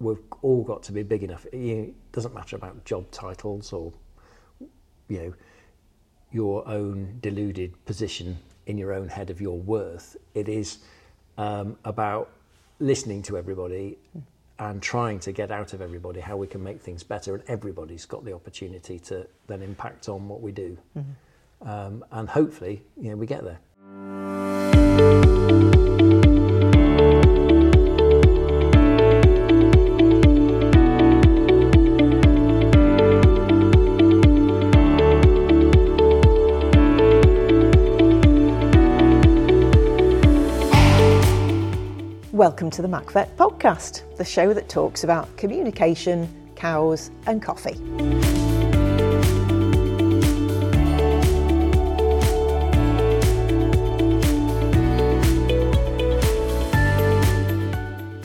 we've all got to be big enough. It doesn't matter about job titles or, you know, your own deluded position in your own head of your worth. It is um, about listening to everybody and trying to get out of everybody how we can make things better. And everybody's got the opportunity to then impact on what we do. Mm-hmm. Um, and hopefully, you know, we get there. Welcome to the MacVet podcast, the show that talks about communication, cows, and coffee.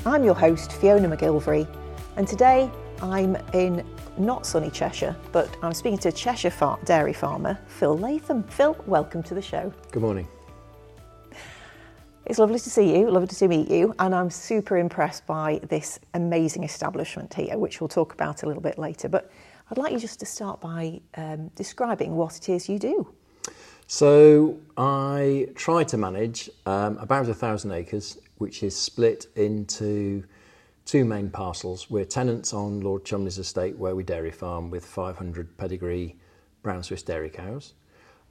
I'm your host, Fiona McGilvery, and today I'm in not sunny Cheshire, but I'm speaking to Cheshire far- dairy farmer Phil Latham. Phil, welcome to the show. Good morning. It's lovely to see you, lovely to meet you, and I'm super impressed by this amazing establishment here, which we'll talk about a little bit later. But I'd like you just to start by um, describing what it is you do. So I try to manage um, about a thousand acres, which is split into two main parcels. We're tenants on Lord Cholmondeley's estate, where we dairy farm with 500 pedigree brown Swiss dairy cows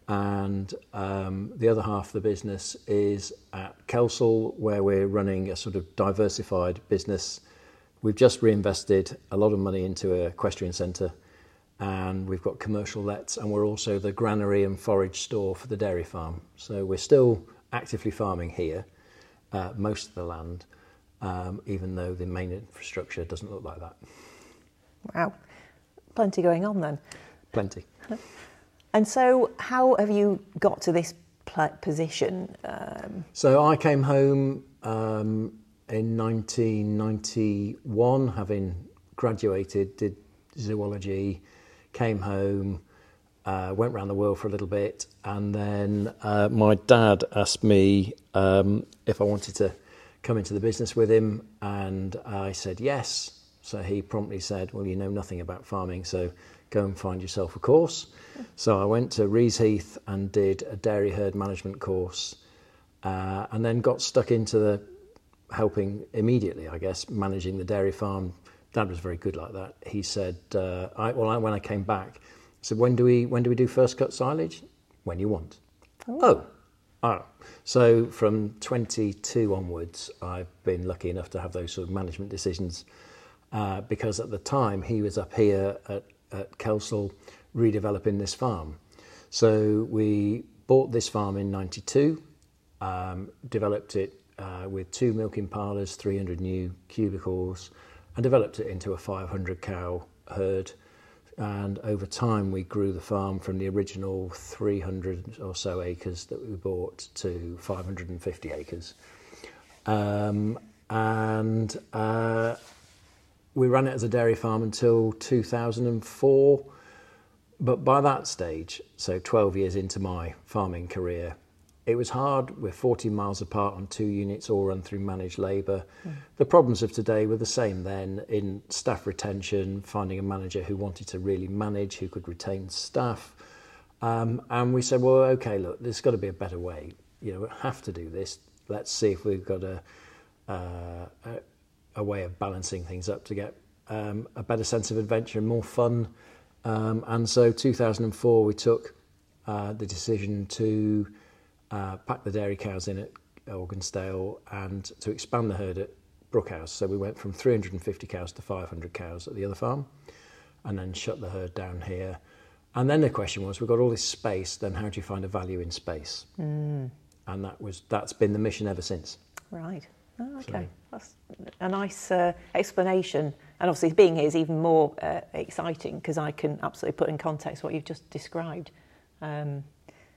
and um, the other half of the business is at Kelsall, where we're running a sort of diversified business. We've just reinvested a lot of money into a equestrian centre, and we've got commercial lets, and we're also the granary and forage store for the dairy farm. So we're still actively farming here, uh, most of the land, um, even though the main infrastructure doesn't look like that. Wow, plenty going on then. Plenty. And so, how have you got to this position? Um... So, I came home um, in 1991, having graduated, did zoology, came home, uh, went around the world for a little bit, and then uh, my dad asked me um, if I wanted to come into the business with him, and I said yes. So he promptly said, Well, you know nothing about farming, so go and find yourself a course. So I went to Reaseheath and did a dairy herd management course, uh, and then got stuck into the helping immediately, I guess, managing the dairy farm. Dad was very good like that. He said, uh, I, "Well, I, when I came back, I said, when do we when do we do first cut silage? When you want." Oh, oh. So from 22 onwards, I've been lucky enough to have those sort of management decisions. Uh, because at the time he was up here at, at Kelsall redeveloping this farm. So we bought this farm in 92, um, developed it uh, with two milking parlours, 300 new cubicles, and developed it into a 500 cow herd. And over time, we grew the farm from the original 300 or so acres that we bought to 550 acres. Um, and uh, we ran it as a dairy farm until 2004 but by that stage, so 12 years into my farming career, it was hard. We're 40 miles apart on two units, all run through managed labour. Mm. The problems of today were the same then in staff retention, finding a manager who wanted to really manage, who could retain staff. Um, and we said, well, okay, look, there's got to be a better way. You know, we have to do this. Let's see if we've got a, uh, a, a, way of balancing things up to get um, a better sense of adventure and more fun um, and so 2004 we took uh, the decision to uh, pack the dairy cows in at Organsdale and to expand the herd at Brookhouse. So we went from 350 cows to 500 cows at the other farm and then shut the herd down here. And then the question was, we've got all this space, then how do you find a value in space? Mm. And that was, that's been the mission ever since. Right. Oh, okay. So, that's a nice uh, explanation and obviously, being here is even more uh, exciting because I can absolutely put in context what you've just described, um,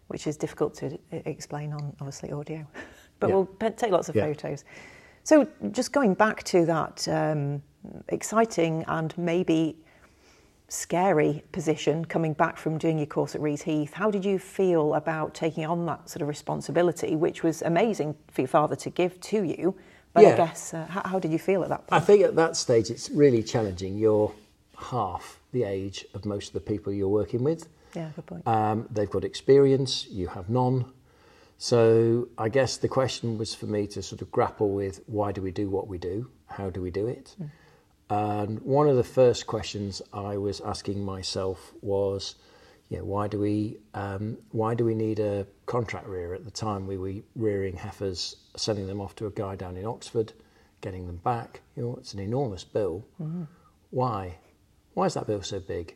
which is difficult to explain on obviously audio. but yeah. we'll take lots of yeah. photos. So, just going back to that um, exciting and maybe scary position coming back from doing your course at Reaseheath, how did you feel about taking on that sort of responsibility, which was amazing for your father to give to you? But I guess, uh, how, how did you feel at that point? I think at that stage it's really challenging. You're half the age of most of the people you're working with. yeah, good point. Um, they've got experience, you have none. So I guess the question was for me to sort of grapple with why do we do what we do? How do we do it? And one of the first questions I was asking myself was, you know, why do we um, why do we need a contract rearer? At the time, we were rearing heifers, sending them off to a guy down in Oxford, getting them back. You know, it's an enormous bill. Why? Why is that bill so big?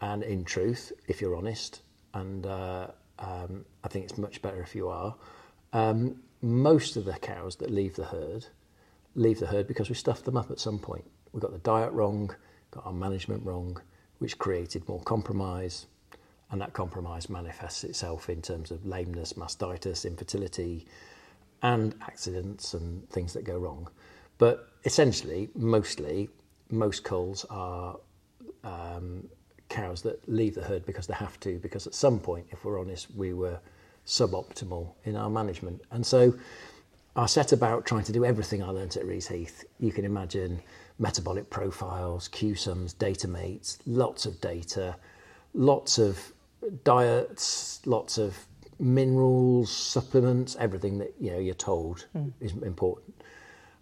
And in truth, if you're honest, and uh, um, I think it's much better if you are, um, most of the cows that leave the herd leave the herd because we stuffed them up at some point. We got the diet wrong, got our management wrong, which created more compromise, and that compromise manifests itself in terms of lameness, mastitis, infertility, and accidents and things that go wrong. But essentially, mostly, most culls are um, cows that leave the herd because they have to, because at some point, if we're honest, we were suboptimal in our management. And so I set about trying to do everything I learnt at Reaseheath. You can imagine metabolic profiles, CUSUMs, data mates, lots of data, lots of diets, lots of minerals, supplements, everything that you know you're told is important.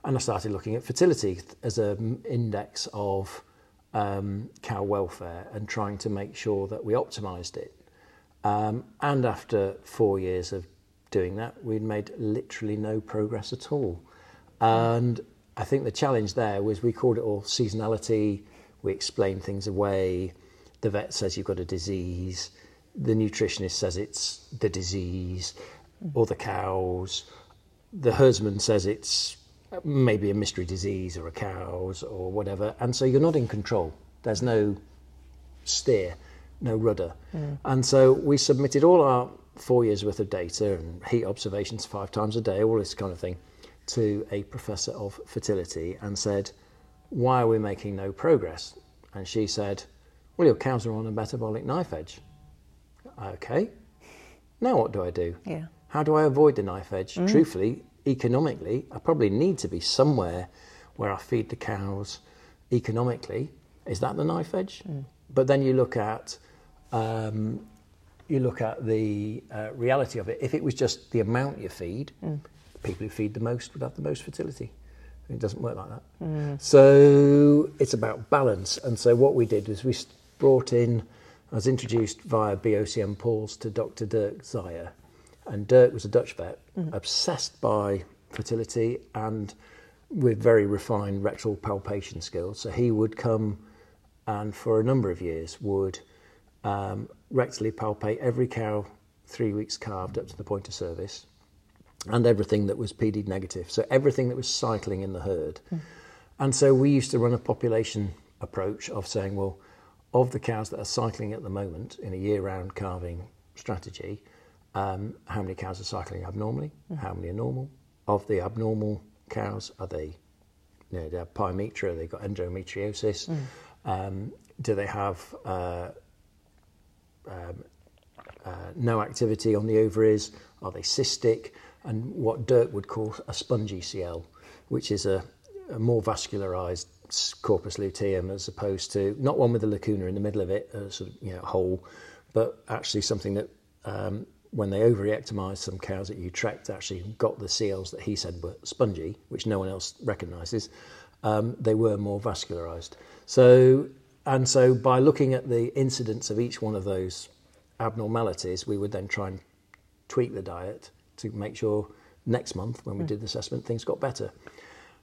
And I started looking at fertility as an index of um, cow welfare and trying to make sure that we optimised it. Um, and after four years of doing that, we'd made literally no progress at all. Hmm. And I think the challenge there was we called it all seasonality. We explained things away. The vet says you've got a disease. The nutritionist says it's the disease or the cows. The herdsman says it's maybe a mystery disease or a cow's or whatever. And so you're not in control. There's no steer, no rudder. Hmm. And so we submitted all our four years worth of data and heat observations five times a day, all this kind of thing, to a professor of fertility and said, Why are we making no progress? And she said, Well, your cows are on a metabolic knife edge. Okay. Now what do I do? Yeah. How do I avoid the knife edge? Truthfully, economically, I probably need to be somewhere where I feed the cows economically. Is that the knife edge? But then you look at um, you look at the uh, reality of it. If it was just the amount you feed, people who feed the most would have the most fertility. It doesn't work like that. So it's about balance. And so what we did was we brought in, I was introduced via BOCM Pauls to Dr. Dirk Zeyer. And Dirk was a Dutch vet, obsessed by fertility and with very refined rectal palpation skills. So he would come and for a number of years would um, rectally palpate every cow three weeks calved up to the point of service and everything that was PD negative. So everything that was cycling in the herd. And so we used to run a population approach of saying, well, of the cows that are cycling at the moment in a year round calving strategy, um, how many cows are cycling abnormally? How many are normal? Of the abnormal cows, are they you know, they have pyometra, they've got endometriosis. Um, do they have uh, no activity on the ovaries? Are they cystic? And what Dirk would call a spongy CL, which is a, a more vascularized corpus luteum as opposed to not one with a lacuna in the middle of it, a sort of you know, hole, but actually something that um, when they ovariectomized some cows at Utrecht actually got the CLs that he said were spongy, which no one else recognises, um, they were more vascularized. So, and so by looking at the incidence of each one of those abnormalities, we would then try and tweak the diet to make sure next month when we did the assessment things got better.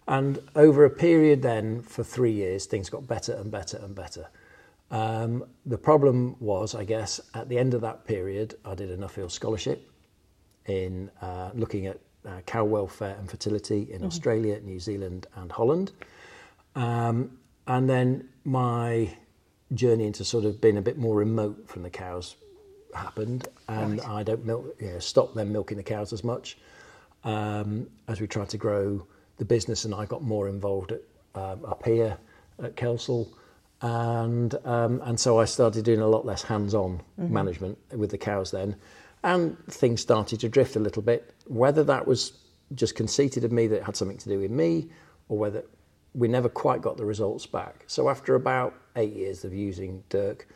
And over a period then for three years, things got better and better and better. Um, the problem was, I guess, at the end of that period, I did a Nuffield scholarship in uh, looking at uh, cow welfare and fertility in Australia, New Zealand, and Holland. Um, and then my journey into sort of being a bit more remote from the cows happened, and I don't milk, you know, stop them milking the cows as much um, as we tried to grow the business, and I got more involved at, um, up here at Kelsall. And um, and so I started doing a lot less hands-on management with the cows then, and things started to drift a little bit. Whether that was just conceited of me that it had something to do with me, or whether we never quite got the results back. So after about eight years of using Dirk,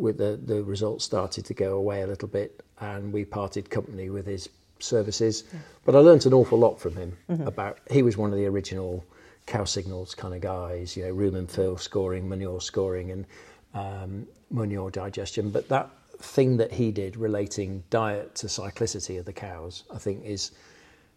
with the, the results started to go away a little bit, and we parted company with his services. Yeah. But I learned an awful lot from him mm-hmm. about. He was one of the original cow signals kind of guys, you know, rumen fill scoring, manure scoring, and um, manure digestion. But that thing that he did relating diet to cyclicity of the cows, I think, is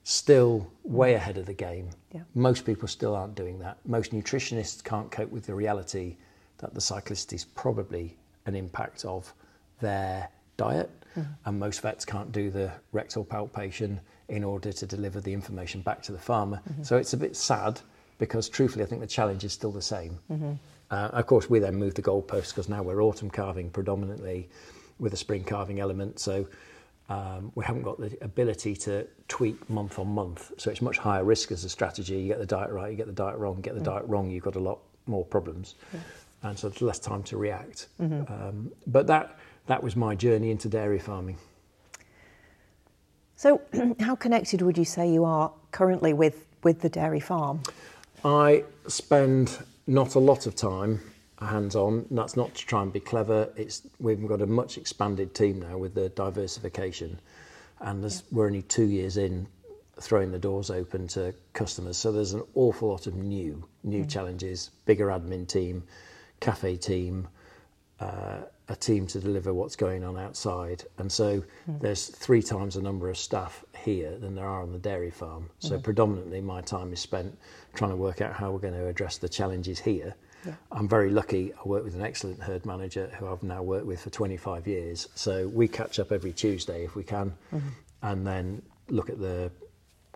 still way ahead of the game. Yeah. Most people still aren't doing that. Most nutritionists can't cope with the reality that the cyclicity is probably an impact of their diet, mm-hmm. and most vets can't do the rectal palpation in order to deliver the information back to the farmer. Mm-hmm. So it's a bit sad because, truthfully, I think the challenge is still the same. Mm-hmm. Uh, of course, we then moved the goalposts because now we're autumn calving predominantly with a spring calving element. So um, we haven't got the ability to tweak month on month. So it's much higher risk as a strategy. You get the diet right, you get the diet wrong, get the mm. diet wrong, you've got a lot more problems. And so there's less time to react. Mm-hmm. Um, but that, that was my journey into dairy farming. So, how connected would you say you are currently with, with the dairy farm? I spend not a lot of time hands on. That's not to try and be clever. It's we've got a much expanded team now with the diversification, and yeah. we're only two years in throwing the doors open to customers. So there's an awful lot of new new mm. challenges, bigger admin team, cafe team, uh, a team to deliver what's going on outside, and so mm. there's three times the number of staff here than there are on the dairy farm. So mm. predominantly my time is spent trying to work out how we're going to address the challenges here yeah. I'm very lucky. I work with an excellent herd manager who I've now worked with for 25 years. So we catch up every Tuesday if we can, mm-hmm. and then look at the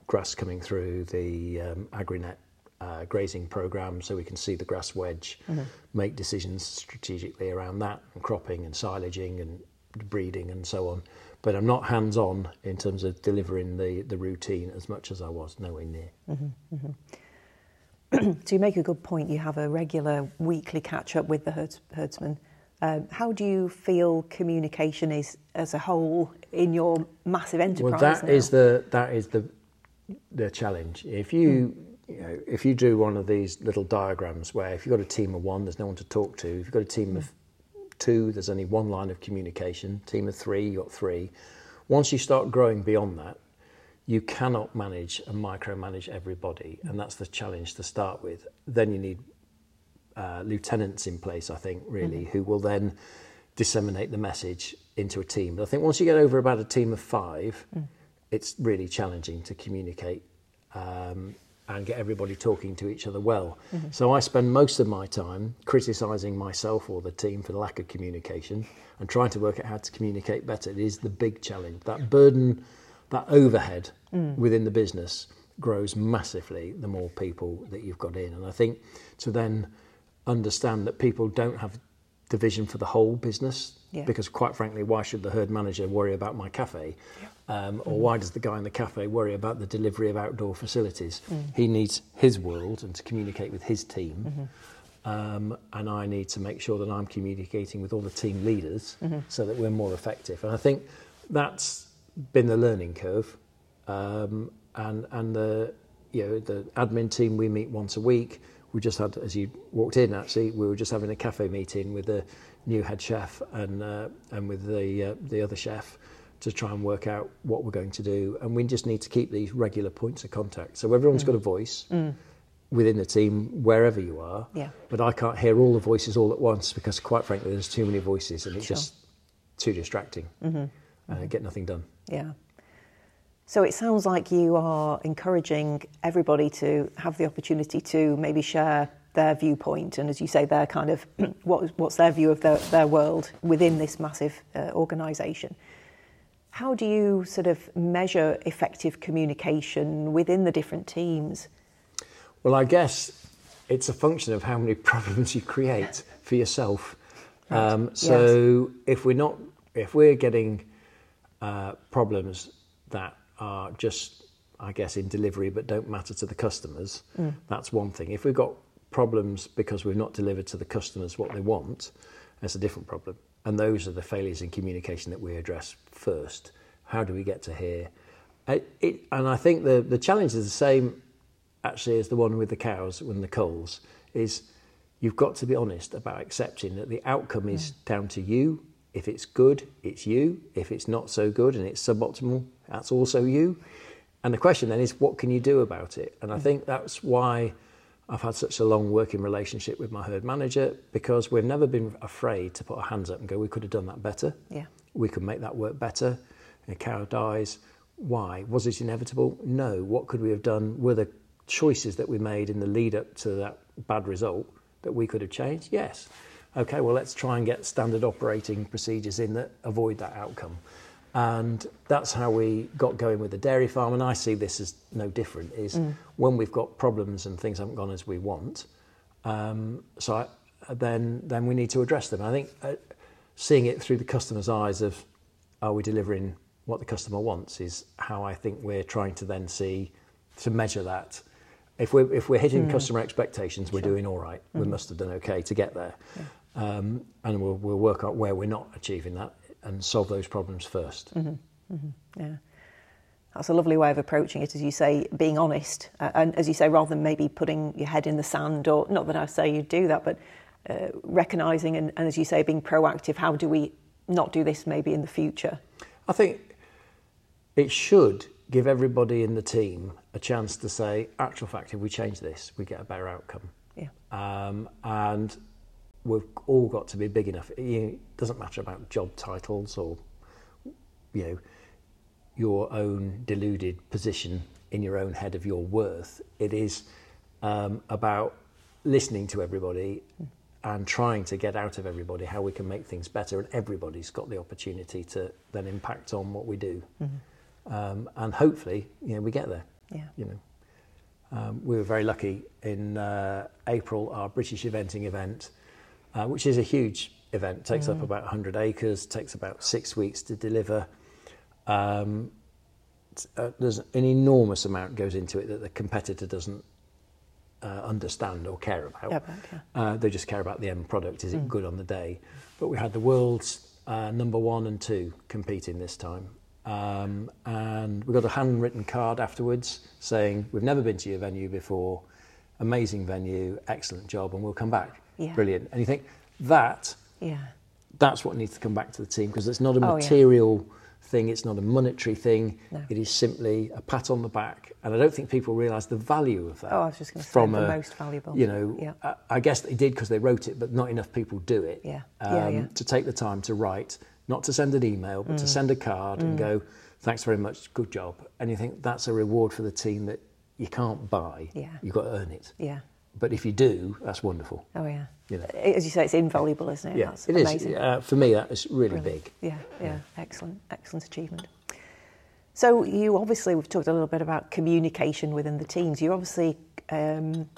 grass coming through the um, AgriNet uh, grazing program, so we can see the grass wedge, mm-hmm. make decisions strategically around that, and cropping and silaging and breeding and so on. But I'm not hands on in terms of delivering the, the routine as much as I was, nowhere near. Mm-hmm. mm-hmm. so you make a good point. You have a regular weekly catch up with the herds, herdsman. Um, how do you feel communication is as a whole in your massive enterprise? Well, that now? is the that is the the challenge. If you mm. You know if you do one of these little diagrams where if you've got a team of one, there's no one to talk to. If you've got a team mm. of two, there's only one line of communication. Team of three, you've got three. Once you start growing beyond that, you cannot manage and micromanage everybody, and that's the challenge to start with. Then you need uh, lieutenants in place, I think, really, mm-hmm. who will then disseminate the message into a team. But I think once you get over about a team of five, mm. it's really challenging to communicate um, and get everybody talking to each other well. Mm-hmm. So I spend most of my time criticising myself or the team for the lack of communication and trying to work out how to communicate better. It is the big challenge. That burden that overhead mm. within the business grows massively the more people that you've got in. And I think to then understand that people don't have the vision for the whole business, yeah. because quite frankly, why should the herd manager worry about my cafe? Yeah. Um, or why does the guy in the cafe worry about the delivery of outdoor facilities? Mm. He needs his world and to communicate with his team. Mm-hmm. Um, and I need to make sure that I'm communicating with all the team leaders mm-hmm. so that we're more effective. And I think that's been the learning curve, um, and and the you know the admin team we meet once a week. We just had, as you walked in, actually, we were just having a cafe meeting with the new head chef and uh, and with the uh, the other chef to try and work out what we're going to do. And we just need to keep these regular points of contact. So everyone's mm. got a voice. Mm. Within the team, wherever you are, yeah. but I can't hear all the voices all at once because, quite frankly, there's too many voices and it's sure. just too distracting. Mm-hmm. Uh, get nothing done. Yeah. So it sounds like you are encouraging everybody to have the opportunity to maybe share their viewpoint and, as you say, their kind of what, what's their view of their, their world within this massive uh, organisation. How do you sort of measure effective communication within the different teams? Well, I guess it's a function of how many problems you create for yourself. Right. Um, so yes. if we're not, if we're getting uh, problems that are just, I guess, in delivery but don't matter to the customers, mm. that's one thing. If we've got problems because we've not delivered to the customers what they want, that's a different problem. And those are the failures in communication that we address first. How do we get to here? I, it, and I think the, the challenge is the same actually as the one with the cows and the coals is you've got to be honest about accepting that the outcome is mm. down to you. If it's good, it's you. If it's not so good and it's suboptimal, that's also you. And the question then is, what can you do about it? And I think that's why I've had such a long working relationship with my herd manager because we've never been afraid to put our hands up and go, we could have done that better. Yeah. We could make that work better. A cow dies. Why? Was it inevitable? No. What could we have done? Were the choices that we made in the lead up to that bad result that we could have changed? Yes. Okay, well, let's try and get standard operating procedures in that avoid that outcome. And that's how we got going with the dairy farm. And I see this as no different. Is mm. when we've got problems and things haven't gone as we want, um, so I, then then we need to address them. I think uh, seeing it through the customer's eyes of are we delivering what the customer wants is how I think we're trying to then see to measure that if we're if we're hitting mm. customer expectations, we're doing all right. Mm. We must have done okay to get there, yeah. um, and we'll we'll work out where we're not achieving that and solve those problems 1st mm-hmm. mm-hmm. Yeah, that's a lovely way of approaching it, as you say, being honest, uh, and as you say, rather than maybe putting your head in the sand, or not that I say you do that, but uh, recognizing and, and as you say, being proactive. How do we not do this maybe in the future? I think it should give everybody in the team a chance to say, actual fact, if we change this, we get a better outcome. Yeah. Um, and we've all got to be big enough. It doesn't matter about job titles or, you know, your own deluded position in your own head of your worth. It is um, about listening to everybody and trying to get out of everybody how we can make things better. And everybody's got the opportunity to then impact on what we do. Mm-hmm um, and hopefully, you know, we get there. Yeah. You know, um, we were very lucky in uh, April. Our British eventing event, uh, which is a huge event, It takes mm. up about 100 acres, takes about six weeks to deliver. Um, uh, there's an enormous amount goes into it that the competitor doesn't uh, understand or care about. Yeah. Uh, they just care about the end product. Is it mm. good on the day? But we had the world's uh, number one and two competing this time, um, and we got a handwritten card afterwards saying, We've never been to your venue before, amazing venue, excellent job, and we'll come back. Yeah. Brilliant. And you think, that, yeah. that's what needs to come back to the team because it's not a oh, material yeah. thing, it's not a monetary thing, no. it is simply a pat on the back. And I don't think people realise the value of that. Oh, I was just going to say, from the a, most valuable. You know, yeah. I, I, guess they did because they wrote it, but not enough people do it. Yeah. Um, yeah, yeah. To take the time to write not to send an email, but mm. to send a card mm. and go, thanks very much, good job. And you think that's a reward for the team that you can't buy. Yeah. You've got to earn it. Yeah. But if you do, that's wonderful. Oh yeah. You know. As you say, it's invaluable, isn't it? Yeah, that's it amazing. is. Uh, for me, that is really Brilliant. big. Yeah, yeah, yeah, excellent, excellent achievement. So you obviously we've talked a little bit about communication within the teams. You obviously um,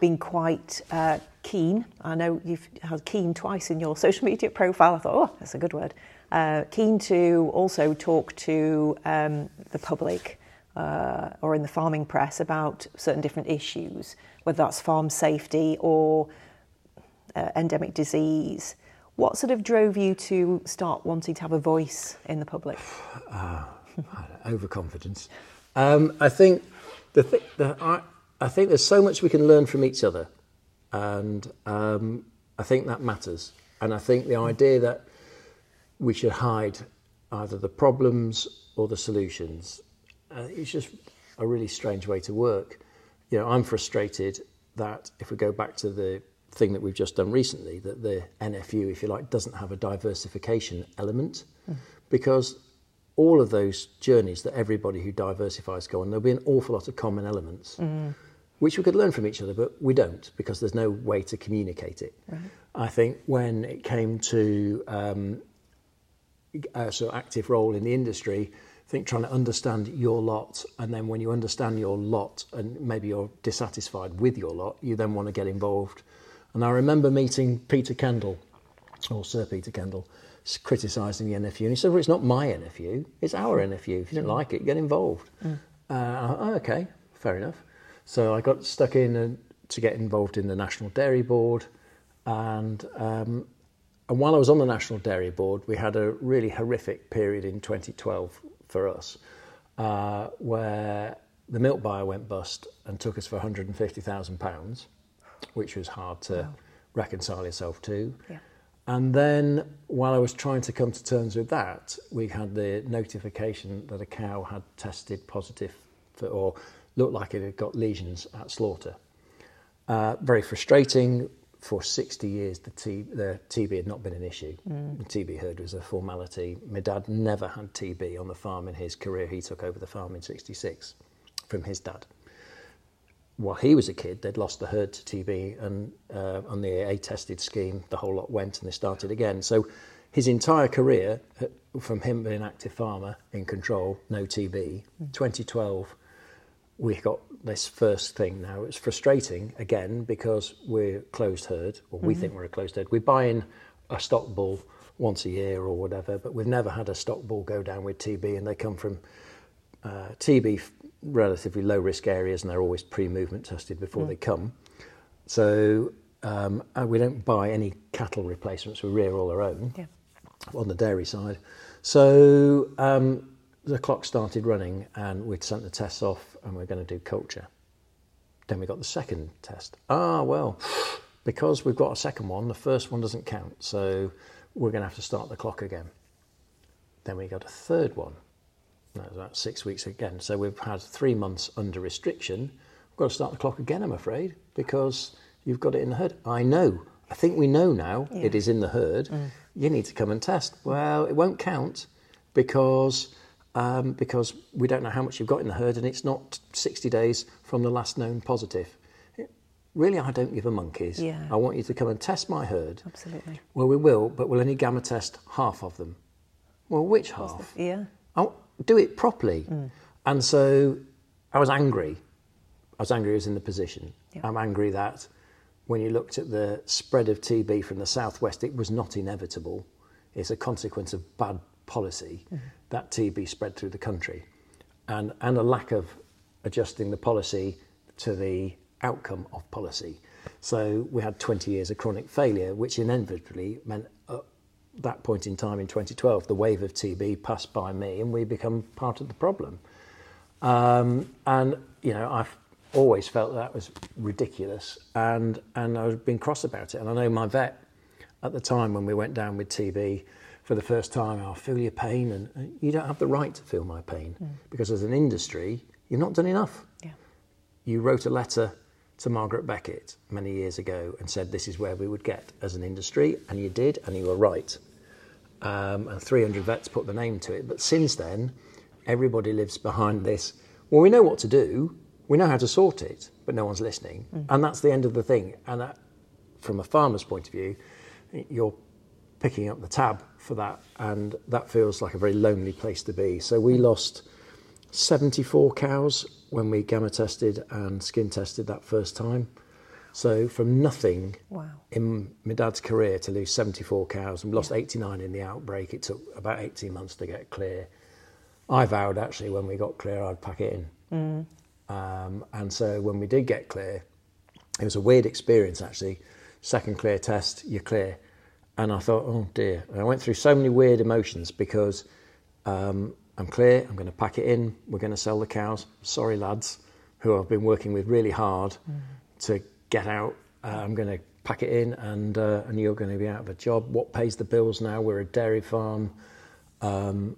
been quite uh, keen. I know you've had keen twice in your social media profile. I thought, oh, that's a good word. Uh, keen to also talk to um, the public uh, or in the farming press about certain different issues, whether that's farm safety or uh, endemic disease. What sort of drove you to start wanting to have a voice in the public? Uh, overconfidence. Um, I think the, th- the I, I, think there's so much we can learn from each other, and um, I think that matters. And I think the idea that we should hide either the problems or the solutions. Uh, it's just a really strange way to work. You know, I'm frustrated that if we go back to the thing that we've just done recently, that the NFU, if you like, doesn't have a diversification element, mm. because all of those journeys that everybody who diversifies go on, there'll be an awful lot of common elements. Mm. Which we could learn from each other, but we don't because there's no way to communicate it. Right. I think when it came to um, uh, sort of active role in the industry, I think trying to understand your lot, and then when you understand your lot, and maybe you're dissatisfied with your lot, you then want to get involved. And I remember meeting Peter Kendall, or Sir Peter Kendall, criticising the NFU, and he said, "Well, it's not my NFU; it's our NFU. If you don't like it, get involved." Mm. Uh, oh, okay, fair enough. So I got stuck in uh, to get involved in the National Dairy Board, and um, and while I was on the National Dairy Board, we had a really horrific period in 2012 for us. uh, where the milk buyer went bust and took us for £150,000, which was hard to wow. reconcile yourself to. Yeah. And then, while I was trying to come to terms with that, we had the notification that a cow had tested positive for, or looked like it had got lesions at slaughter. Uh, very frustrating. For 60 years, the, T, the TB had not been an issue. Mm. The TB herd was a formality. My dad never had TB on the farm in his career. He took over the farm in 66 from his dad. While he was a kid, they'd lost the herd to TB, and uh, on the attested scheme, the whole lot went and they started again. So his entire career, uh, from him being an active farmer in control, no TB, mm. 2012, we got this first thing now. It's frustrating again because we're closed herd, or we mm-hmm. think we're a closed herd. We're buying a stock bull once a year or whatever, but we've never had a stock bull go down with TB, and they come from uh, TB relatively low risk areas, and they're always pre movement tested before mm. they come. So um, we don't buy any cattle replacements. We rear all our own yeah. on the dairy side. So um, the clock started running, and we'd sent the tests off, and we we're going to do culture. Then we got the second test. Ah, well, because we've got a second one, the first one doesn't count, so we're going to have to start the clock again. Then we got a third one that was about six weeks again. So we've had three months under restriction. We've got to start the clock again, I'm afraid, because you've got it in the herd. I know. I think we know now yeah. it is in the herd. Mm. You need to come and test. Well, it won't count because um, because we don't know how much you've got in the herd, and it's not 60 days from the last known positive. It, really, I don't give a monkeys. Yeah. I want you to come and test my herd. Absolutely. Well, we will, but we'll only gamma test half of them. Well, which half? The, yeah. Oh, do it properly. Mm. And so I was angry. I was angry I was in the position. Yeah. I'm angry that when you looked at the spread of TB from the southwest, it was not inevitable. It's a consequence of bad policy mm. That TB spread through the country and, and a lack of adjusting the policy to the outcome of policy. So we had 20 years of chronic failure, which inevitably meant at that point in time in 2012, the wave of TB passed by me and we become part of the problem. Um, and, you know, I've always felt that, that was ridiculous and, and I've been cross about it. And I know my vet at the time when we went down with TB for the first time, I'll feel your pain and you don't have the right to feel my pain mm. because as an industry, you've not done enough. Yeah. You wrote a letter to Margaret Beckett many years ago and said this is where we would get as an industry, and you did, and you were right. Um, and 300 vets put the name to it. But since then, everybody lives behind this. Well, we know what to do, we know how to sort it, but no one's listening. Mm. And that's the end of the thing. And that, from a farmer's point of view, you're picking up the tab for that, and that feels like a very lonely place to be. So we lost 74 cows when we gamma tested and skin tested that first time. So from nothing wow. in my dad's career to lose 74 cows and we lost yeah. 89 in the outbreak, it took about 18 months to get clear. I vowed actually when we got clear I'd pack it in. Mm. Um, and so when we did get clear, it was a weird experience actually. Second clear test, you're clear. And I thought, oh dear. And I went through so many weird emotions because um, I'm clear, I'm going to pack it in, we're going to sell the cows. Sorry, lads, who I've been working with really hard mm. to get out. Uh, I'm going to pack it in, and uh, and you're going to be out of a job. What pays the bills now? We're a dairy farm. Um,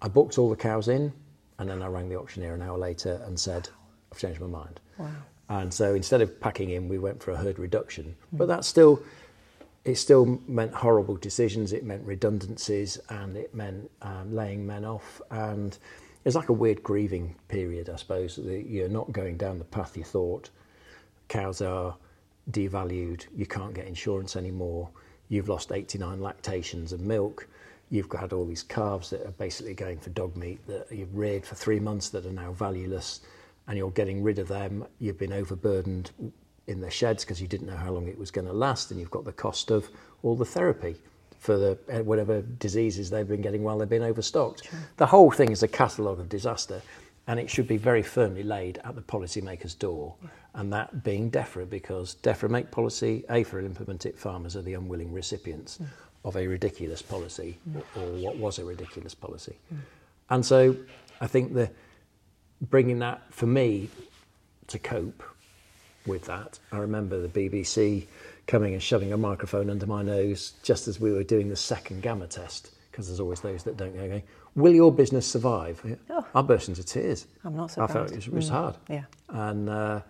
I booked all the cows in, and then I rang the auctioneer an hour later and said, I've changed my mind. Wow. And so instead of packing in, we went for a herd reduction. Mm. But that's still it still meant horrible decisions. It meant redundancies, and it meant um, laying men off. And it's like a weird grieving period, I suppose. You're not going down the path you thought. Cows are devalued. You can't get insurance anymore. You've lost 89 lactations of milk. You've got all these calves that are basically going for dog meat that you've reared for three months that are now valueless, and you're getting rid of them. You've been overburdened in their sheds because you didn't know how long it was going to last, and you've got the cost of all the therapy for the uh, whatever diseases they've been getting while they've been overstocked. Sure. The whole thing is a catalogue of disaster, and it should be very firmly laid at the policymaker's door, yeah. and that being DEFRA, because DEFRA make policy, APHA implement it, farmers are the unwilling recipients mm. of a ridiculous policy, mm. or, or, what was a ridiculous policy. Mm. And so I think the bringing that for me to cope with that. I remember the BBC coming and shoving a microphone under my nose just as we were doing the second gamma test, because there's always those that don't go, going, Will your business survive? Oh. I burst into tears. I'm not I surprised. felt it was, it was Mm. hard. Yeah. And uh,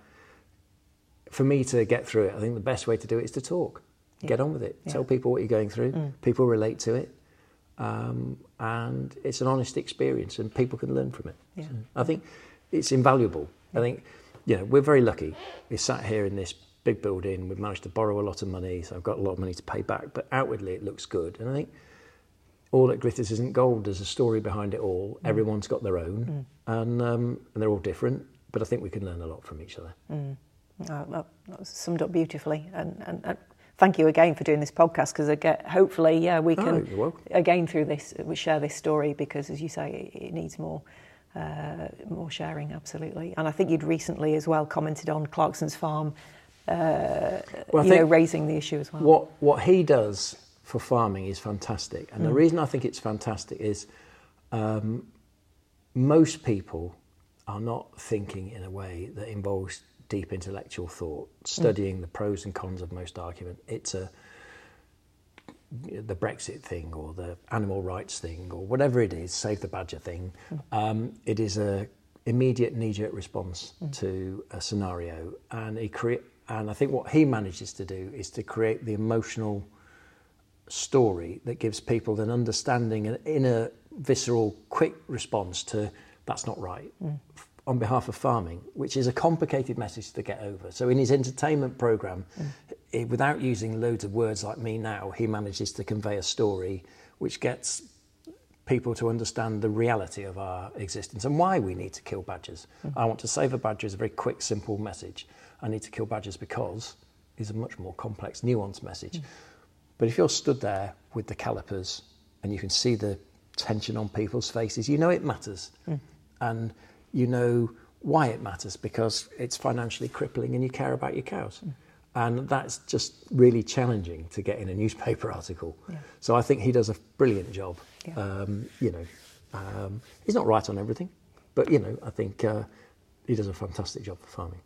for me to get through it, I think the best way to do it is to talk. Get on with it. Yeah. Mm. Tell people what you're going through. People relate to it. Um, and it's an honest experience and people can learn from it. Yeah. So I think it's invaluable. I think, you know, we're very lucky. We sat here in this big building. We've managed to borrow a lot of money. So I've got a lot of money to pay back. But outwardly, it looks good. And I think all that glitters isn't gold. There's a story behind it all. Everyone's got their own, and um, and they're all different. But I think we can learn a lot from each other. Uh, that, that was summed up beautifully, and, and, and thank you again for doing this podcast because hopefully, yeah, we Oh, can you're again through this we share this story because, as you say, it, it needs more. Uh, more sharing, absolutely. And I think you'd recently as well commented on Clarkson's farm, uh, Well, you know, raising the issue as well. What what he does for farming is fantastic, and the reason I think it's fantastic is um, most people are not thinking in a way that involves deep intellectual thought, studying the pros and cons of most argument. It's a the Brexit thing or the animal rights thing or whatever it is, save the badger thing. Um, it is a immediate knee-jerk response to a scenario, and he and I think what he manages to do is to create the emotional story that gives people an understanding, an inner, visceral, quick response to that's not right. F- on behalf of farming, which is a complicated message to get over. So in his entertainment program, eh, without using loads of words like me now, he manages to convey a story which gets people to understand the reality of our existence and why we need to kill badgers. I want to save a badger is a very quick, simple message. I need to kill badgers because is a much more complex, nuanced message. But if you're stood there with the calipers and you can see the tension on people's faces, you know it matters. And you know why it matters because it's financially crippling and you care about your cows. And that's just really challenging to get in a newspaper article. Yeah. So I think he does a brilliant job. Yeah. Um, you know, um, he's not right on everything, but you know, I think uh, he does a fantastic job for farming.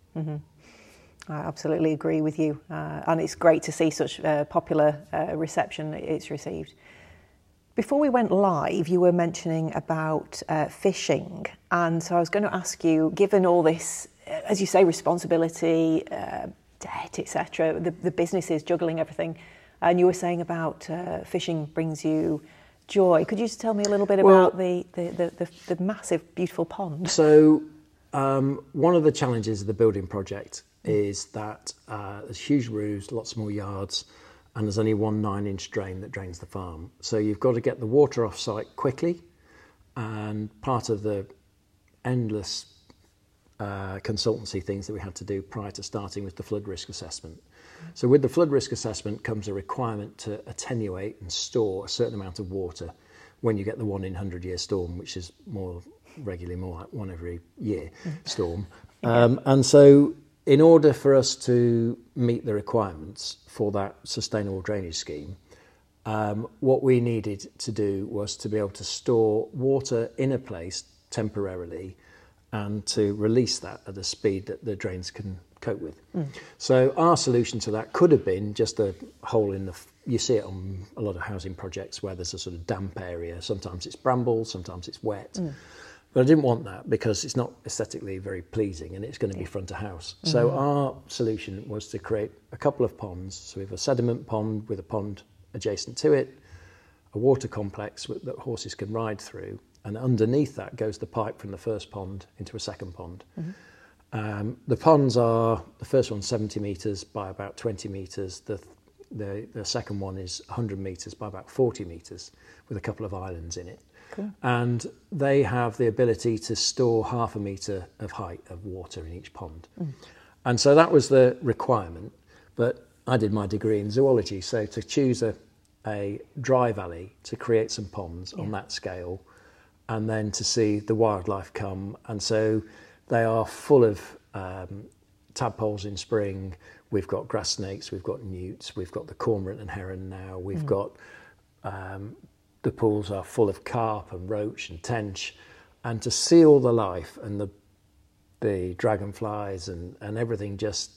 I absolutely agree with you, uh, and it's great to see such uh, popular uh, reception it's received. Before we went live, you were mentioning about uh, fishing, and so I was going to ask you, given all this, as you say, responsibility, uh, debt, etc., the, the businesses juggling everything, and you were saying about uh, fishing brings you joy. Could you just tell me a little bit Well- about the, the, the, the, massive, beautiful pond? So, um, one of the challenges of the building project is that uh, there's huge roofs, lots more yards, and there's only one nine inch drain that drains the farm. So, you've got to get the water off site quickly, and part of the endless uh, consultancy things that we had to do prior to starting with the flood risk assessment. So, with the flood risk assessment comes a requirement to attenuate and store a certain amount of water when you get the one in 100 year storm, which is more regularly more like one every year storm. Um, and so, in order for us to meet the requirements for that sustainable drainage scheme, um, what we needed to do was to be able to store water in a place temporarily and to release that at a speed that the drains can cope with. So our solution to that could have been just a hole in the. You see it on a lot of housing projects where there's a sort of damp area. Sometimes it's brambles, sometimes it's wet. But I didn't want that because it's not aesthetically very pleasing and it's going to be front of house. So our solution was to create a couple of ponds. So we have a sediment pond with a pond adjacent to it, a water complex that horses can ride through, and underneath that goes the pipe from the first pond into a second pond. Um, the ponds are the first one's 70 metres by about 20 metres. The, the the second one is 100 metres by about 40 metres, with a couple of islands in it. And they have the ability to store half a metre of height of water in each pond. And so that was the requirement. But I did my degree in zoology, so to choose a, a dry valley to create some ponds on that scale, and then to see the wildlife come. And so they are full of um, tadpoles in spring. We've got grass snakes, we've got newts, we've got the cormorant and heron now. We've got um, the pools are full of carp and roach and tench, and to see all the life and the the dragonflies and, and everything just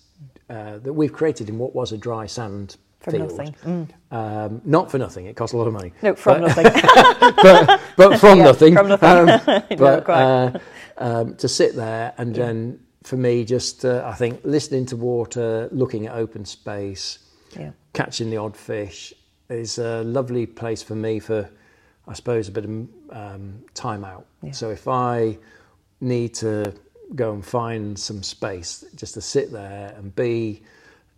uh, that we've created in what was a dry sand From field. nothing. Mm. Um, not for nothing, it cost a lot of money. No, from But- nothing. but, but from Yeah, nothing. from nothing. Um, No, but quite. uh, um, to sit there and then for me, just uh, I think listening to water, looking at open space, yeah. catching the odd fish is a lovely place for me for, I suppose, a bit of um, time out. Yeah. So if I need to go and find some space just to sit there and be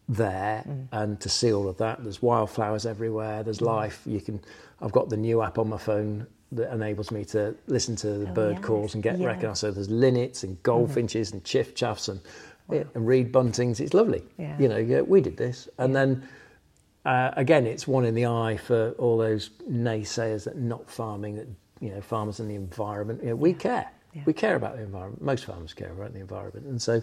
there Mm. and to see all of that, there's wildflowers everywhere. There's life. You can. I've got the new app on my phone that enables me to listen to the Oh, bird yes. calls and get Yeah. recognised. So there's linnets and goldfinches and chiffchaffs and, and reed buntings. It's lovely. Yeah. You know, yeah, we did this, and then uh, again, it's one in the eye for all those naysayers that not farming, that you know, farmers and the environment. You know, we care. Yeah. We care about the environment. Most farmers care about the environment, and so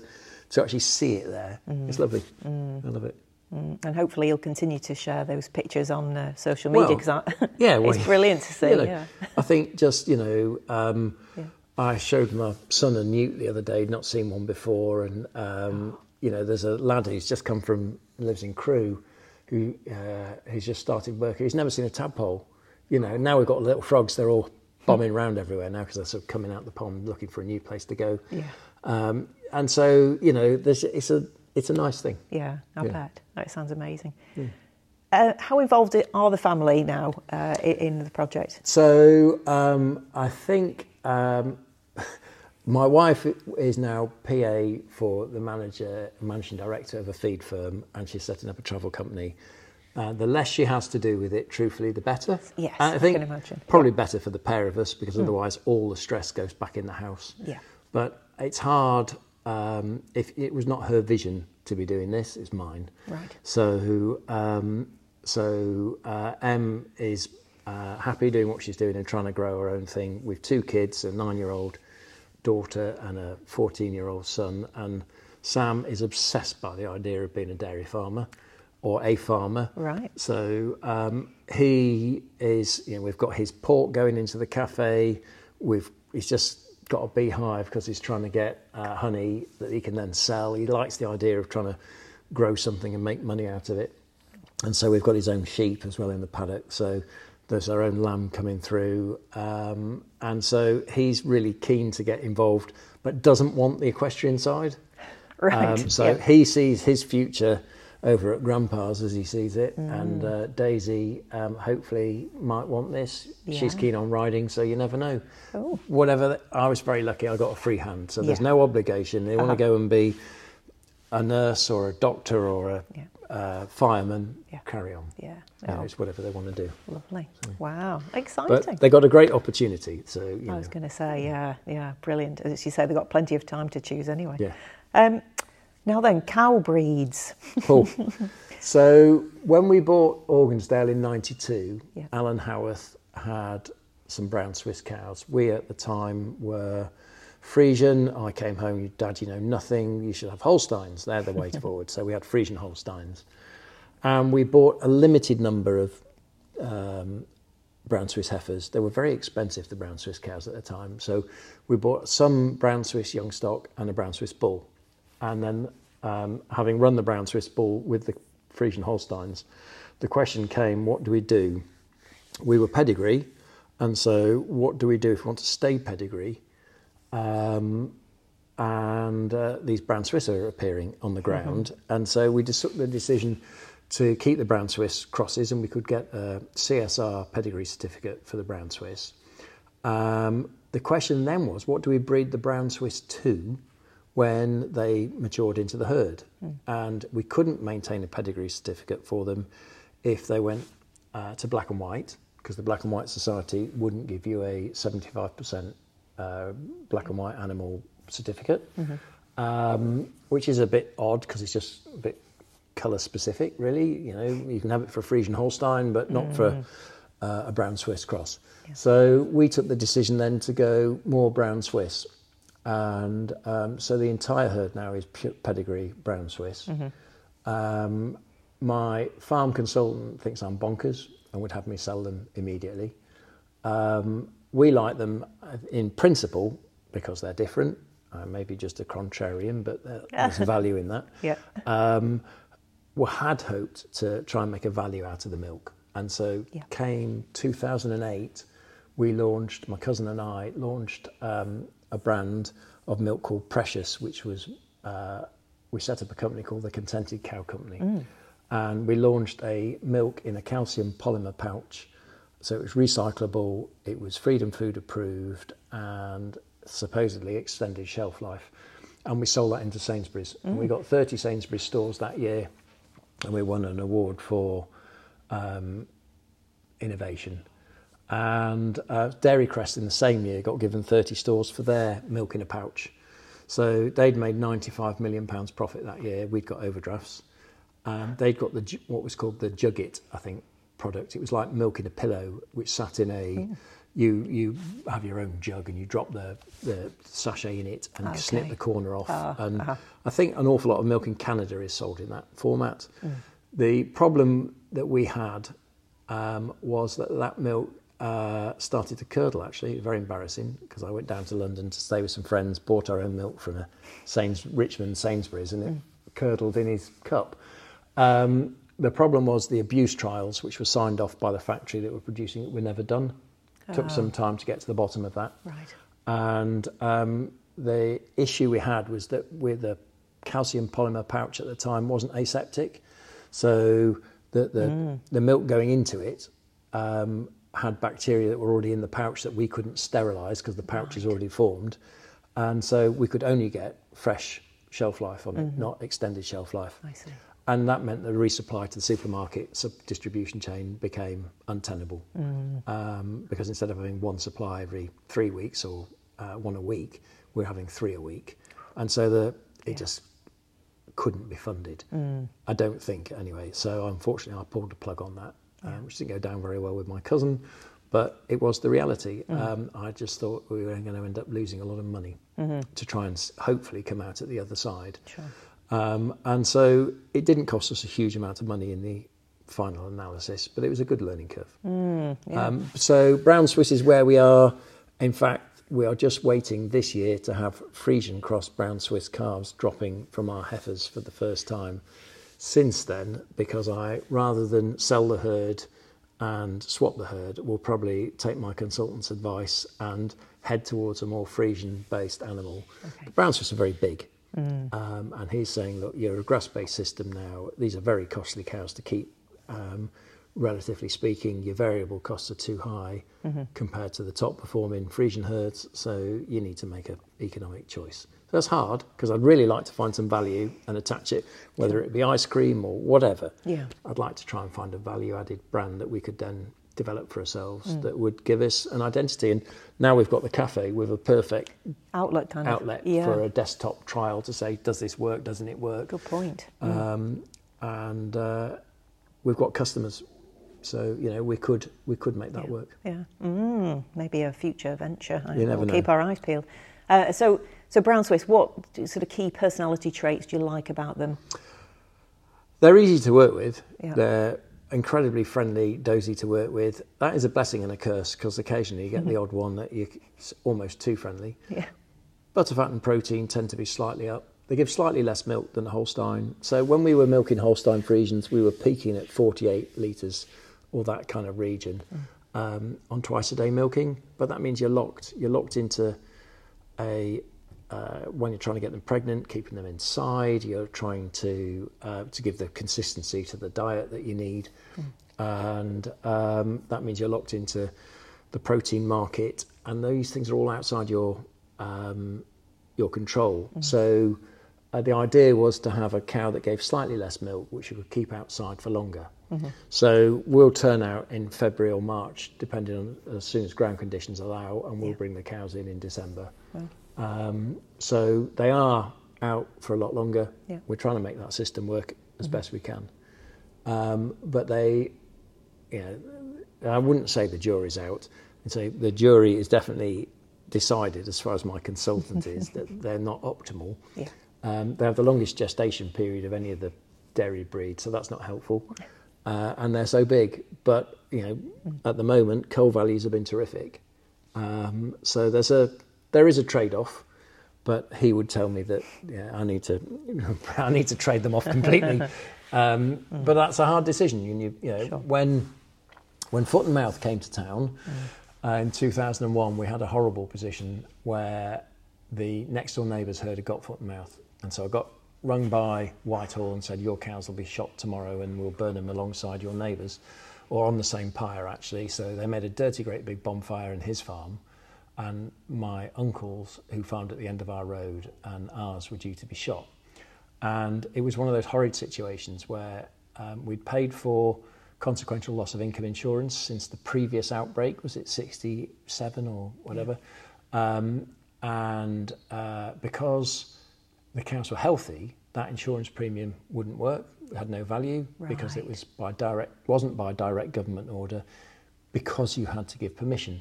to actually see it there, it's lovely. I love it. Mm. And hopefully you'll continue to share those pictures on uh, social media Well, because Yeah, well, it's brilliant to see. you know, yeah. I think just you know, um, Yeah. I showed my son a newt the other day, not seen one before, and um, you know, there's a lad who's just come from lives in Crewe, who uh, who's just started work. He's never seen a tadpole. You know, now we've got little frogs. They're all bombing around everywhere now because they're sort of coming out the pond looking for a new place to go. Yeah. Um, and so you know, there's it's a it's a nice thing. Yeah, I Yeah. bet. That sounds amazing. Uh, how involved are the family now uh, in the project? So um, I think um, my wife is now PA for the manager, managing director of a feed firm, and she's setting up a travel company. Uh, the less she has to do with it, truthfully, the better. Yes, And I I can imagine. probably better for the pair of us because otherwise all the stress goes back in the house. Yeah. But it's hard um, if it was not her vision to be doing this; it's mine. Right. So, um, so uh, Em is uh, happy doing what she's doing and trying to grow her own thing with two kids, a nine-year-old daughter and a 14-year-old son. And Sam is obsessed by the idea of being a dairy farmer or a farmer. Right. So um, he is, you know, we've got his pork going into the cafe. We've he's just got a beehive because he's trying to get uh, honey that he can then sell. He likes the idea of trying to grow something and make money out of it. And so we've got his own sheep as well in the paddock. So there's our own lamb coming through. Um, and so he's really keen to get involved, but doesn't want the equestrian side. Right. Um, so yeah. he sees his future over at Grandpa's as he sees it, and uh, Daisy um, hopefully might want this. She's keen on riding, so you never know. Oh. Whatever. I was very lucky; I got a free hand, so there's Yeah. no obligation. They want Uh-huh. to go and be a nurse or a doctor or a Yeah. uh, fireman. Yeah. Carry on. Yeah. You know, Oh, it's whatever they want to do. lovely. Wow. Exciting. But they got a great opportunity. So I know, was going to say, yeah, yeah, brilliant. As you say, they've got plenty of time to choose anyway. yeah. Um, now then, cow breeds. Cool. so when we bought Organsdale in '92, Yeah. Alan Howarth had some brown Swiss cows. We at the time were Friesian. I came home, Dad, you know nothing. You should have Holsteins. They're the way forward. So we had Friesian Holsteins, and we bought a limited number of um, brown Swiss heifers. They were very expensive, the brown Swiss cows at the time. So we bought some brown Swiss young stock and a brown Swiss bull. And then, um, having run the brown Swiss bull with the Friesian Holsteins, the question came what do we do? We were pedigree, and so what do we do if we want to stay pedigree? Um, and uh, these brown Swiss are appearing on the ground, and so we just took the decision to keep the brown Swiss crosses, and we could get a CSR pedigree certificate for the brown Swiss. Um, the question then was, what do we breed the brown Swiss to when they matured into the herd? And we couldn't maintain a pedigree certificate for them if they went uh, to black and white, because the Black and White Society wouldn't give you a 75% uh, black and white animal certificate, um, which is a bit odd because it's just a bit colour specific, really. You know, you can have it for a Friesian Holstein, but not for uh, a brown Swiss cross. So we took the decision then to go more brown Swiss. And um, so the entire herd now is pedigree brown Swiss. Um, my farm consultant thinks I'm bonkers and would have me sell them immediately. Um, we like them in principle because they're different. uh, maybe just a contrarian, but there's value in that. Yeah. Um, we had hoped to try and make a value out of the milk. And so Yeah. came 2008, we launched, my cousin and I launched um, a brand of milk called Precious, which was, uh, we set up a company called the Contented Cow Company. And we launched a milk in a calcium polymer pouch. So it was recyclable, it was Freedom Food approved, and supposedly extended shelf life. And we sold that into Sainsbury's. And we got 30 Sainsbury's stores that year, and we won an award for um, innovation. And uh, Dairy Crest in the same year got given 30 stores for their milk in a pouch. So they'd made 95 million pounds profit that year. We'd got overdrafts. Um, they'd got the what was called the Jugit, I think, product. It was like milk in a pillow, which sat in a. You you have your own jug and you drop the, the sachet in it and snip the corner off. Ah, and uh-huh. I think an awful lot of milk in Canada is sold in that format. The problem that we had um, was that that milk uh, started to curdle. Actually, very embarrassing because I went down to London to stay with some friends, bought our own milk from a Sains, Richmond Sainsbury's, and it curdled in his cup. Um, the problem was the abuse trials, which were signed off by the factory that were producing it, were never done. Took some time to get to the bottom of that. Right. And um, the issue we had was that with the calcium polymer pouch at the time wasn't aseptic, so the the, the milk going into it um, had bacteria that were already in the pouch that we couldn't sterilise because the pouch is already formed, and so we could only get fresh shelf life on it, not extended shelf life. I see. And that meant the resupply to the supermarket sub distribution chain became untenable um, because instead of having one supply every three weeks or uh, one a week, we're having three a week, and so the it just couldn't be funded. I don't think anyway. So unfortunately, I pulled the plug on that, um, which didn't go down very well with my cousin, but it was the reality. Um, I just thought we were going to end up losing a lot of money to try and hopefully come out at the other side. Sure. Um, and so it didn't cost us a huge amount of money in the final analysis, but it was a good learning curve. um, so Brown Swiss is where we are. In fact, we are just waiting this year to have Friesian cross Brown Swiss calves dropping from our heifers for the first time. Since then, because I, rather than sell the herd and swap the herd, will probably take my consultant's advice and head towards a more Friesian based animal. Okay. The Brown Swiss are very big. Um, and he's saying, look, you're a grass based system now. These are very costly cows to keep. Um, relatively speaking, your variable costs are too high compared to the top performing Friesian herds. So you need to make an economic choice. So that's hard because I'd really like to find some value and attach it, whether it be ice cream or whatever. Yeah. I'd like to try and find a value added brand that we could then develop for ourselves that would give us an identity. And now we've got the cafe with a perfect Outlet kind of. outlet Yeah. for a desktop trial to say, does this work? Doesn't it work? Good point. Um, and uh, we've got customers, so you know we could we could make that work. Yeah. Mm, maybe a future venture. I You never we'll know. Keep our eyes peeled. Uh, so, so Brown Swiss, what sort of key personality traits do you like about them? They're easy to work with. Yeah. They're incredibly friendly, dozy to work with. That is a blessing and a curse because occasionally you get the odd one that you it's almost too friendly. Yeah. Butterfat and protein tend to be slightly up. They give slightly less milk than the Holstein. So when we were milking Holstein Friesians, we were peaking at 48 litres or that kind of region um, on twice a day milking. But that means you're locked. You're locked into a uh, when you're trying to get them pregnant, keeping them inside. You're trying to uh, to give the consistency to the diet that you need, and um, that means you're locked into the protein market. And these things are all outside your um, your control. So uh, the idea was to have a cow that gave slightly less milk, which you could keep outside for longer. So we'll turn out in February or March, depending on as soon as ground conditions allow, and we'll Yeah. bring the cows in in December. Um, so they are out for a lot longer. Yeah. We're trying to make that system work as best we can. Um, but they, you know, I wouldn't say the jury's out. I'd say the jury is definitely decided, as far as my consultant is, that they're not optimal. Yeah. Um, they have the longest gestation period of any of the dairy breeds, so that's not helpful. Uh, and they're so big, but you know, at the moment, cull values have been terrific. Um, so there's a there is a trade-off, but he would tell me that yeah, I need to I need to trade them off completely. um, mm. But that's a hard decision. You, you know, sure. when when Foot and Mouth came to town mm. uh, in 2001, we had a horrible position where the next door neighbours herd had got Foot and Mouth, and so I got rung by Whitehall and said your cows will be shot tomorrow and we'll burn them alongside your neighbours, or on the same pyre actually. So they made a dirty, great big bonfire in his farm and my uncles who farmed at the end of our road and ours were due to be shot. And it was one of those horrid situations where um, we'd paid for consequential loss of income insurance since the previous outbreak, was it 67 or whatever? Yeah. Um, and uh, because the cows were healthy, that insurance premium wouldn't work. It had no value right. because it was by direct wasn't by direct government order because you had to give permission.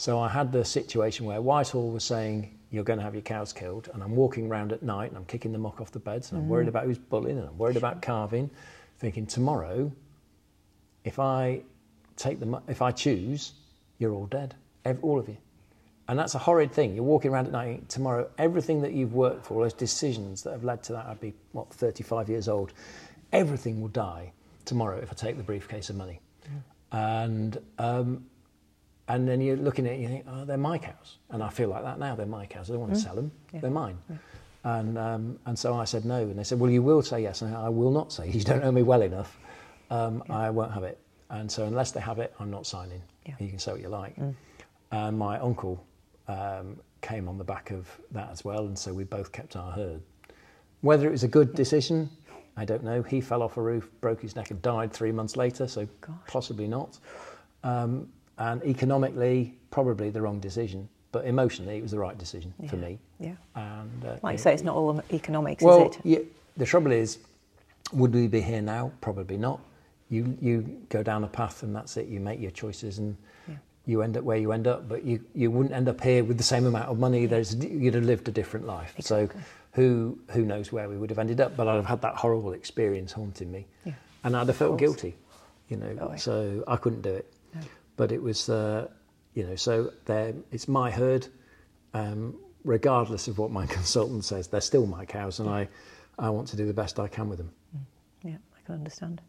So I had the situation where Whitehall was saying, You're going to have your cows killed. And I'm walking around at night and I'm kicking the muck off the beds and I'm worried mm. about who's bulling and I'm worried about calving, thinking, Tomorrow, if I take the, if I choose, you're all dead, all of you. And that's a horrid thing. You're walking around at night, tomorrow, everything that you've worked for, those decisions that have led to that, I'd be, what, 35 years old, everything will die tomorrow if I take the briefcase of money. Yeah. And um, and then you're looking at it and you think, oh, they're my cows. And I feel like that now. They're my cows. I don't want to mm. sell them. Yeah. They're mine. Yeah. And, um, and so I said no. And they said, well, you will say yes. And I, will not say. You don't know me well enough. Um, yeah. I won't have it. And so unless they have it, I'm not signing. You can say what you like. Mm. And my uncle um, came on the back of that as well. And so we both kept our herd. Whether it was a good decision, I don't know. He fell off a roof, broke his neck, and died three months later. So possibly not. Um, and economically, probably the wrong decision, but emotionally, it was the right decision yeah. for me. Yeah. And uh, like you say, it's not all economics, well, is it? Yeah, the trouble is, would we be here now? Probably not. You you go down a path and that's it. You make your choices and yeah. you end up where you end up. But you, you wouldn't end up here with the same amount of money. There's you'd have lived a different life. Exactly. So who who knows where we would have ended up? But I'd have had that horrible experience haunting me, yeah. and I'd have felt guilty. You know, oh, yeah. so I couldn't do it. But it was, uh, you know, so it's my herd, um, regardless of what my consultant says. They're still my cows, and I, I want to do the best I can with them. Mm. Yeah, I can understand.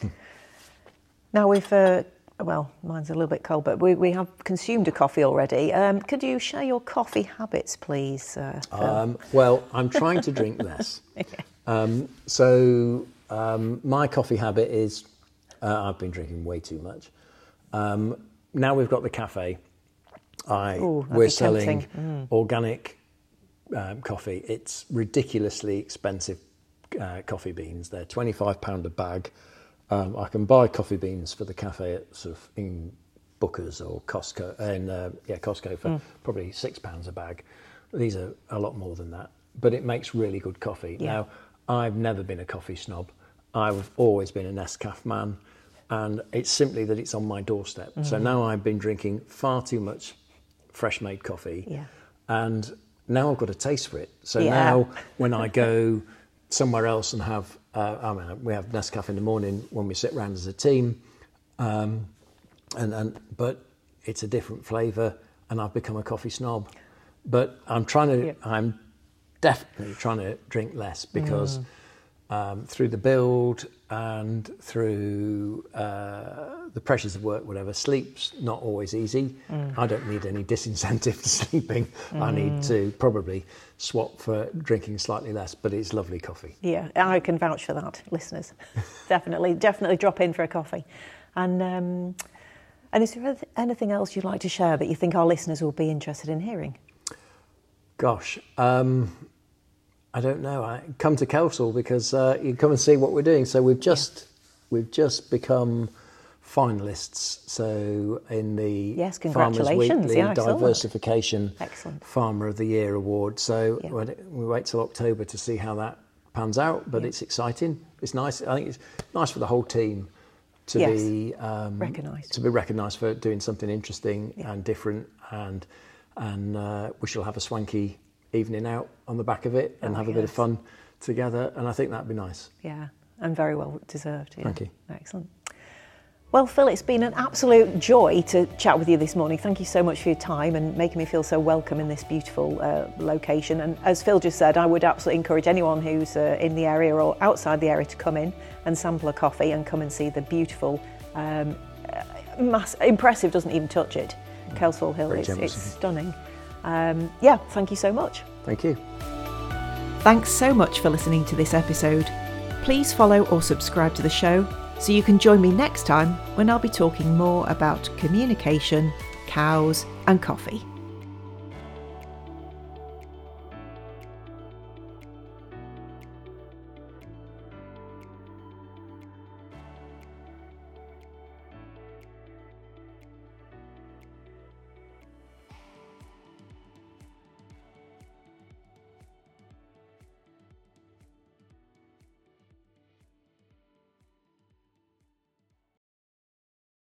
now we've. Uh, well, mine's a little bit cold, but we, we have consumed a coffee already. Um, could you share your coffee habits, please? Uh, um, well, I'm trying to drink less. um, so, um, my coffee habit is uh, I've been drinking way too much. Um, now we've got the cafe. I Ooh, we're selling mm. organic um, coffee. It's ridiculously expensive uh, coffee beans. They're twenty five pound a bag. Um, I can buy coffee beans for the cafe at sort of in Booker's or Costco, and uh, yeah, Costco for mm. probably six pounds a bag. These are a lot more than that, but it makes really good coffee. Yeah. Now, I've never been a coffee snob. I've always been a Nescafe man and it's simply that it's on my doorstep. Mm-hmm. So now I've been drinking far too much fresh made coffee, yeah. and now I've got a taste for it. So yeah. now when I go somewhere else and have, uh, I mean, we have Nescafe in the morning when we sit around as a team, um, and and but it's a different flavour, and I've become a coffee snob. But I'm trying to, yeah. I'm definitely trying to drink less because. Mm um, through the build and through uh, the pressures of work, whatever. Sleep's not always easy. Mm. I don't need any disincentive to sleeping. Mm. I need to probably swap for drinking slightly less, but it's lovely coffee. Yeah, I can vouch for that, listeners. definitely, definitely drop in for a coffee. And um, and is there anything else you'd like to share that you think our listeners will be interested in hearing? Gosh. Um, I don't know. I come to Kelsall because uh, you come and see what we're doing. So we've just yeah. we've just become finalists. So in the yes, Farmers Weekly yeah, Diversification Excellent. Farmer of the Year award. So yeah. we wait till October to see how that pans out. But it's exciting. It's nice. I think it's nice for the whole team to yes. be um, recognised to be recognised for doing something interesting and different and and uh, we shall have a swanky evening out on the back of it and oh, have a yes. bit of fun together. And I think that'd be nice. Yeah, and very well deserved. Yeah. Thank you. Excellent. Well, Phil, it's been an absolute joy to chat with you this morning. Thank you so much for your time and making me feel so welcome in this beautiful uh, location. And as Phil just said, I would absolutely encourage anyone who's uh, in the area or outside the area to come in and sample a coffee and come and see the beautiful, um, uh, mass- impressive, doesn't even touch it, Kelsall Hill. It's, it's stunning. Um, yeah, thank you so much. Thank you. Thanks so much for listening to this episode. Please follow or subscribe to the show so you can join me next time when I'll be talking more about communication, cows, and coffee.